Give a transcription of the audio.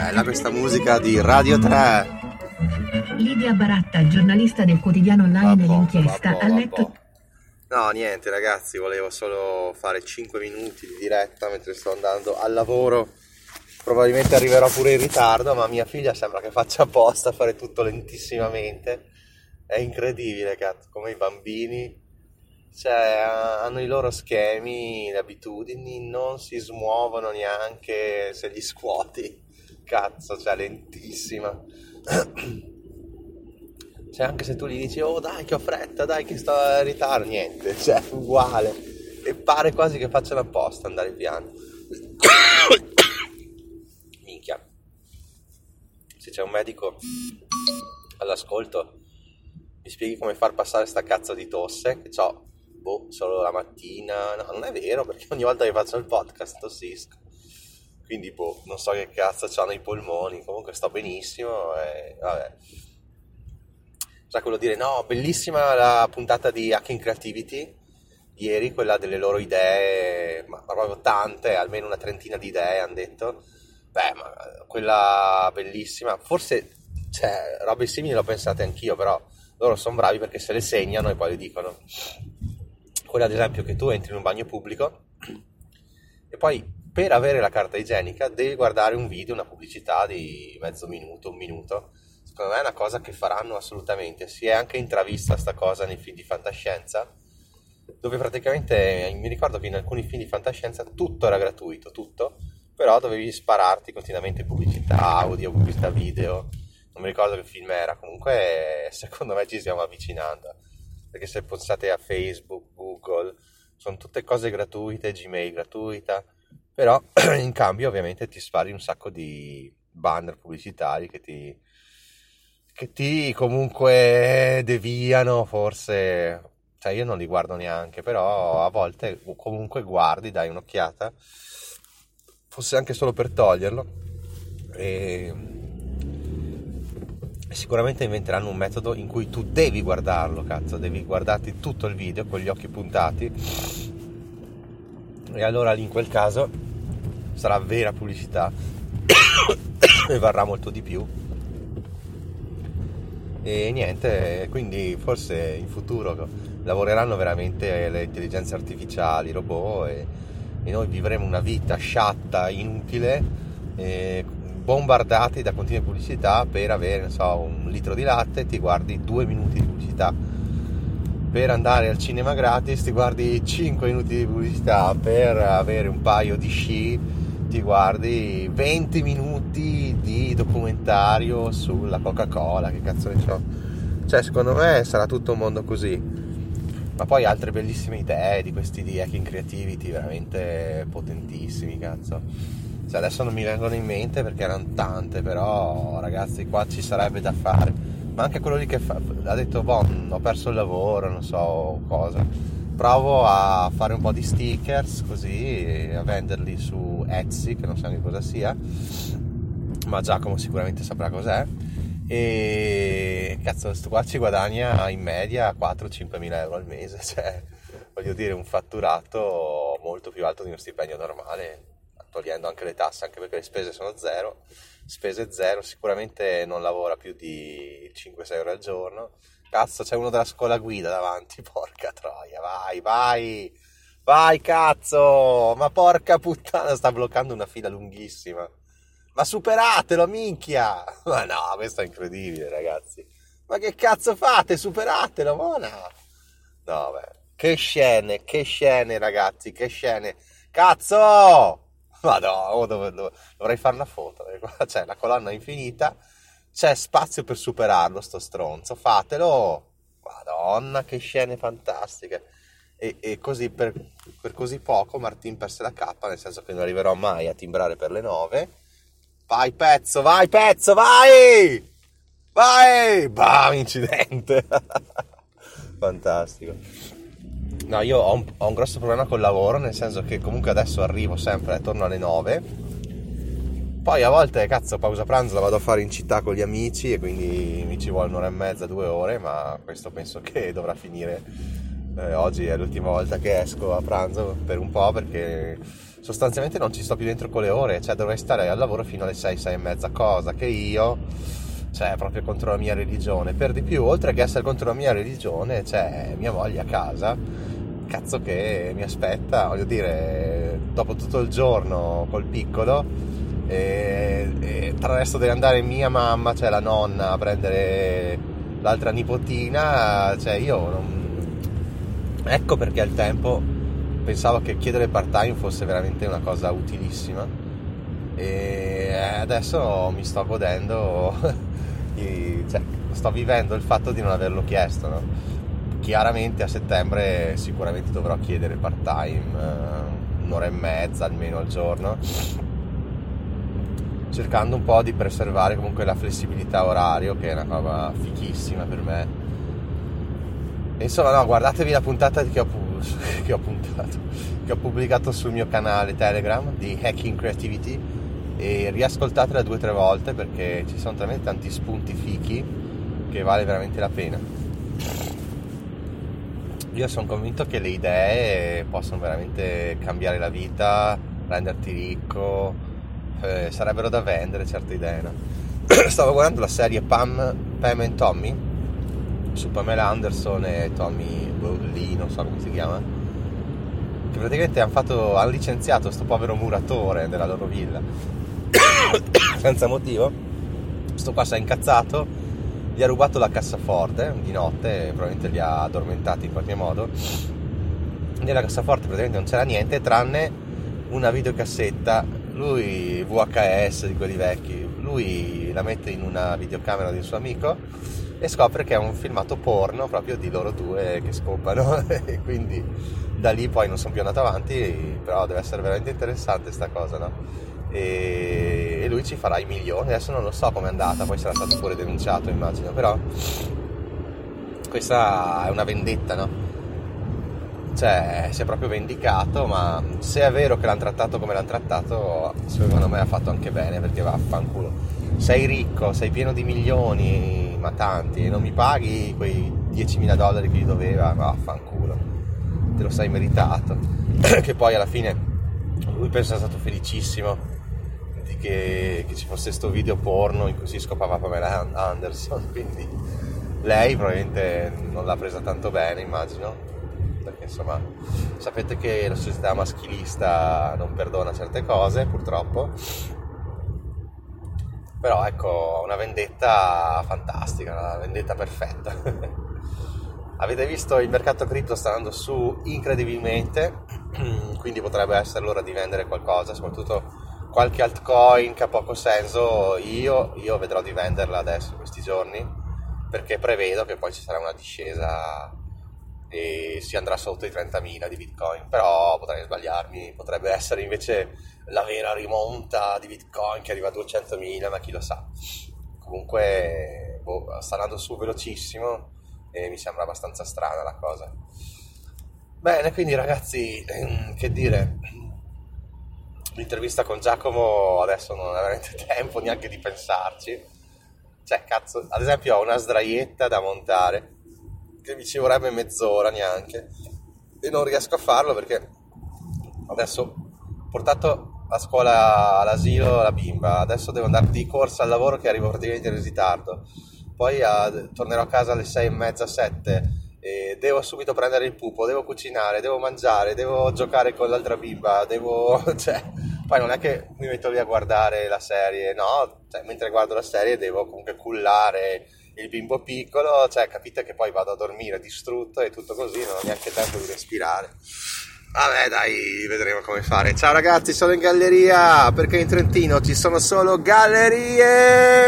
Bella questa musica di Radio 3. Lidia Baratta, giornalista del quotidiano online Vabbò, L'Inchiesta, vabbò, ha letto. No, niente ragazzi, volevo solo fare 5 minuti di diretta mentre sto andando al lavoro. Probabilmente arriverò pure in ritardo, ma mia figlia sembra che faccia apposta a fare tutto lentissimamente. È incredibile, cazzo, come i bambini. Cioè, hanno i loro schemi, le abitudini, non si smuovono neanche se li scuoti. Cazzo, cioè, lentissima. Cioè, anche se tu gli dici, oh dai che ho fretta, dai che sto in ritardo, niente, cioè, uguale. E pare quasi che facciano apposta andare piano. Minchia. Se c'è un medico all'ascolto, mi spieghi come far passare sta cazzo di tosse, che ho, boh, solo la mattina. No, non è vero, perché ogni volta che faccio il podcast tossisco. Quindi, boh, non so che cazzo c'ho nei polmoni, comunque sto benissimo e vabbè. Sa quello dire, no, bellissima la puntata di Hacking Creativity, ieri, quella delle loro idee, ma proprio tante, almeno una trentina di idee hanno detto. Beh, ma quella bellissima, forse, cioè, robe simili l'ho pensate anch'io, però loro sono bravi perché se le segnano e poi le dicono. Quella ad esempio che tu entri in un bagno pubblico e poi per avere la carta igienica devi guardare un video, una pubblicità di mezzo minuto, un minuto. Secondo me è una cosa che faranno assolutamente. Si è anche intravista sta cosa nei film di fantascienza, dove praticamente mi ricordo che in alcuni film di fantascienza tutto era gratuito, tutto, però dovevi spararti continuamente pubblicità audio, pubblicità video. Non mi ricordo che film era. Comunque, secondo me ci stiamo avvicinando. Perché se pensate a Facebook, Google, sono tutte cose gratuite, Gmail gratuita, però in cambio ovviamente ti spari un sacco di banner pubblicitari che ti, che ti comunque deviano forse, cioè io non li guardo neanche, però a volte comunque guardi, dai un'occhiata, forse anche solo per toglierlo e sicuramente inventeranno un metodo in cui tu devi guardarlo, cazzo, devi guardarti tutto il video con gli occhi puntati. E allora lì in quel caso sarà vera pubblicità e varrà molto di più. E niente quindi forse in futuro lavoreranno veramente le intelligenze artificiali i robot e, e noi vivremo una vita sciatta inutile bombardati da continue pubblicità per avere so, un litro di latte ti guardi due minuti di pubblicità. Per andare al cinema gratis ti guardi 5 minuti di pubblicità. Per avere un paio di sci ti guardi 20 minuti di documentario sulla Coca-Cola che cazzo ne so. Cioè secondo me sarà tutto un mondo così. Ma poi altre bellissime idee di questi di hacking creativity veramente potentissimi cazzo. Cioè adesso non mi vengono in mente perché erano tante però ragazzi qua ci sarebbe da fare. Ma anche quello lì che fa, ha detto boh ho perso il lavoro non so cosa provo a fare un po' di stickers così a venderli su Etsy che non so neanche cosa sia ma Giacomo sicuramente saprà cos'è. E cazzo questo qua ci guadagna in media 4-5 mila euro al mese cioè voglio dire un fatturato molto più alto di uno stipendio normale togliendo anche le tasse anche perché le spese sono zero. Spese zero sicuramente non lavora più di 5-6 ore al giorno Cazzo, c'è uno della scuola guida davanti, porca troia, vai, vai, vai, cazzo, ma porca puttana, sta bloccando una fila lunghissima. Ma superatelo, minchia! Ma no, questo è incredibile, ragazzi. Ma che cazzo fate? Superatelo, mona! No, beh, che scene, che scene, ragazzi, che scene. Cazzo! Ma no, oh, dov- dov- dovrei fare una foto, c'è la colonna infinita c'è spazio per superarlo sto stronzo, fatelo! Madonna, che scene fantastiche! E, e così per, per, così poco Martin perse la cappa, nel senso che non arriverò mai a timbrare per le 9. Vai pezzo, vai pezzo, vai! Vai! Bam, incidente! Fantastico. No, io ho un, ho un grosso problema col lavoro, nel senso che comunque adesso arrivo sempre attorno alle 9 poi a volte, cazzo, pausa pranzo la vado a fare in città con gli amici e quindi mi ci vuole un'ora e mezza, due ore, ma questo penso che dovrà finire. Eh, oggi è l'ultima volta che esco a pranzo per un po' perché sostanzialmente non ci sto più dentro con le ore, cioè dovrei stare al lavoro fino alle 6, 6 e mezza, cosa che io, cioè proprio contro la mia religione. Per di più, oltre che essere contro la mia religione, c'è mia moglie a casa, cazzo che mi aspetta, voglio dire, dopo tutto il giorno col piccolo, e, e tra il resto deve andare mia mamma, cioè la nonna, a prendere l'altra nipotina, cioè io non... Ecco perché al tempo pensavo che chiedere part time fosse veramente una cosa utilissima. E adesso mi sto godendo, cioè sto vivendo il fatto di non averlo chiesto, no? Chiaramente a settembre sicuramente dovrò chiedere part time, eh, un'ora e mezza almeno al giorno, cercando un po' di preservare comunque la flessibilità orario che è una cosa fichissima per me. E insomma no, guardatevi la puntata che ho, che ho, puntato, che ho pubblicato sul mio canale Telegram di Hacking Creativity e riascoltatela due o tre volte perché ci sono talmente tanti spunti fichi che vale veramente la pena. Io sono convinto che le idee possono veramente cambiare la vita, renderti ricco, eh, sarebbero da vendere certe idee. No? Stavo guardando la serie Pam, Pam and Tommy su Pamela Anderson e Tommy Lee, non so come si chiama, che praticamente hanno, fatto, hanno licenziato questo povero muratore della loro villa senza motivo. Sto qua si è incazzato, gli ha rubato la cassaforte di notte, probabilmente li ha addormentati in qualche modo. Nella cassaforte praticamente non c'era niente tranne una videocassetta, lui VHS di quelli vecchi, lui la mette in una videocamera di un suo amico e scopre che è un filmato porno proprio di loro due che scopano e quindi da lì poi non sono più andato avanti, però deve essere veramente interessante sta cosa, no? e, lui ci farà i milioni. Adesso non lo so com'è andata, poi sarà stato pure denunciato, immagino, però questa è una vendetta, no? Cioè, si è proprio vendicato, ma se è vero che l'hanno trattato come l'hanno trattato, secondo me ha fatto anche bene, perché vaffanculo. Sei ricco, sei pieno di milioni, ma tanti, e non mi paghi quei 10.000 dollari che gli doveva, vaffanculo. Te lo sei meritato. che poi alla fine lui pensa sia stato felicissimo che, che ci fosse questo video porno in cui si scopava Pamela Anderson, quindi lei probabilmente non l'ha presa tanto bene, immagino, perché insomma sapete che la società maschilista non perdona certe cose, purtroppo. Però ecco, una vendetta fantastica, una vendetta perfetta. Avete visto il mercato cripto sta andando su incredibilmente, quindi potrebbe essere l'ora di vendere qualcosa, soprattutto qualche altcoin che ha poco senso, io, io vedrò di venderla adesso, questi giorni, perché prevedo che poi ci sarà una discesa e si andrà sotto i 30.000 di bitcoin, però potrei sbagliarmi, potrebbe essere invece la vera rimonta di bitcoin che arriva a 200.000, ma chi lo sa. Comunque boh, sta andando su velocissimo e mi sembra abbastanza strana la cosa. Bene, quindi ragazzi, che dire, l'intervista con Giacomo adesso non ho veramente tempo neanche di pensarci. Cioè, cazzo, ad esempio ho una sdraietta da montare che mi ci vorrebbe mezz'ora neanche e non riesco a farlo perché adesso ho portato a scuola all'asilo la bimba, adesso devo andare di corsa al lavoro che arrivo praticamente in ritardo, poi a, tornerò a casa alle sei e mezza, sette e devo subito prendere il pupo, devo cucinare, devo mangiare, devo giocare con l'altra bimba, devo... cioè, poi non è che mi metto lì a guardare la serie, no, cioè, mentre guardo la serie devo comunque cullare il bimbo piccolo, cioè capite che poi vado a dormire distrutto e tutto così, non ho neanche tempo di respirare. Vabbè dai, vedremo come fare. Ciao ragazzi, sono in galleria perché in Trentino ci sono solo gallerie!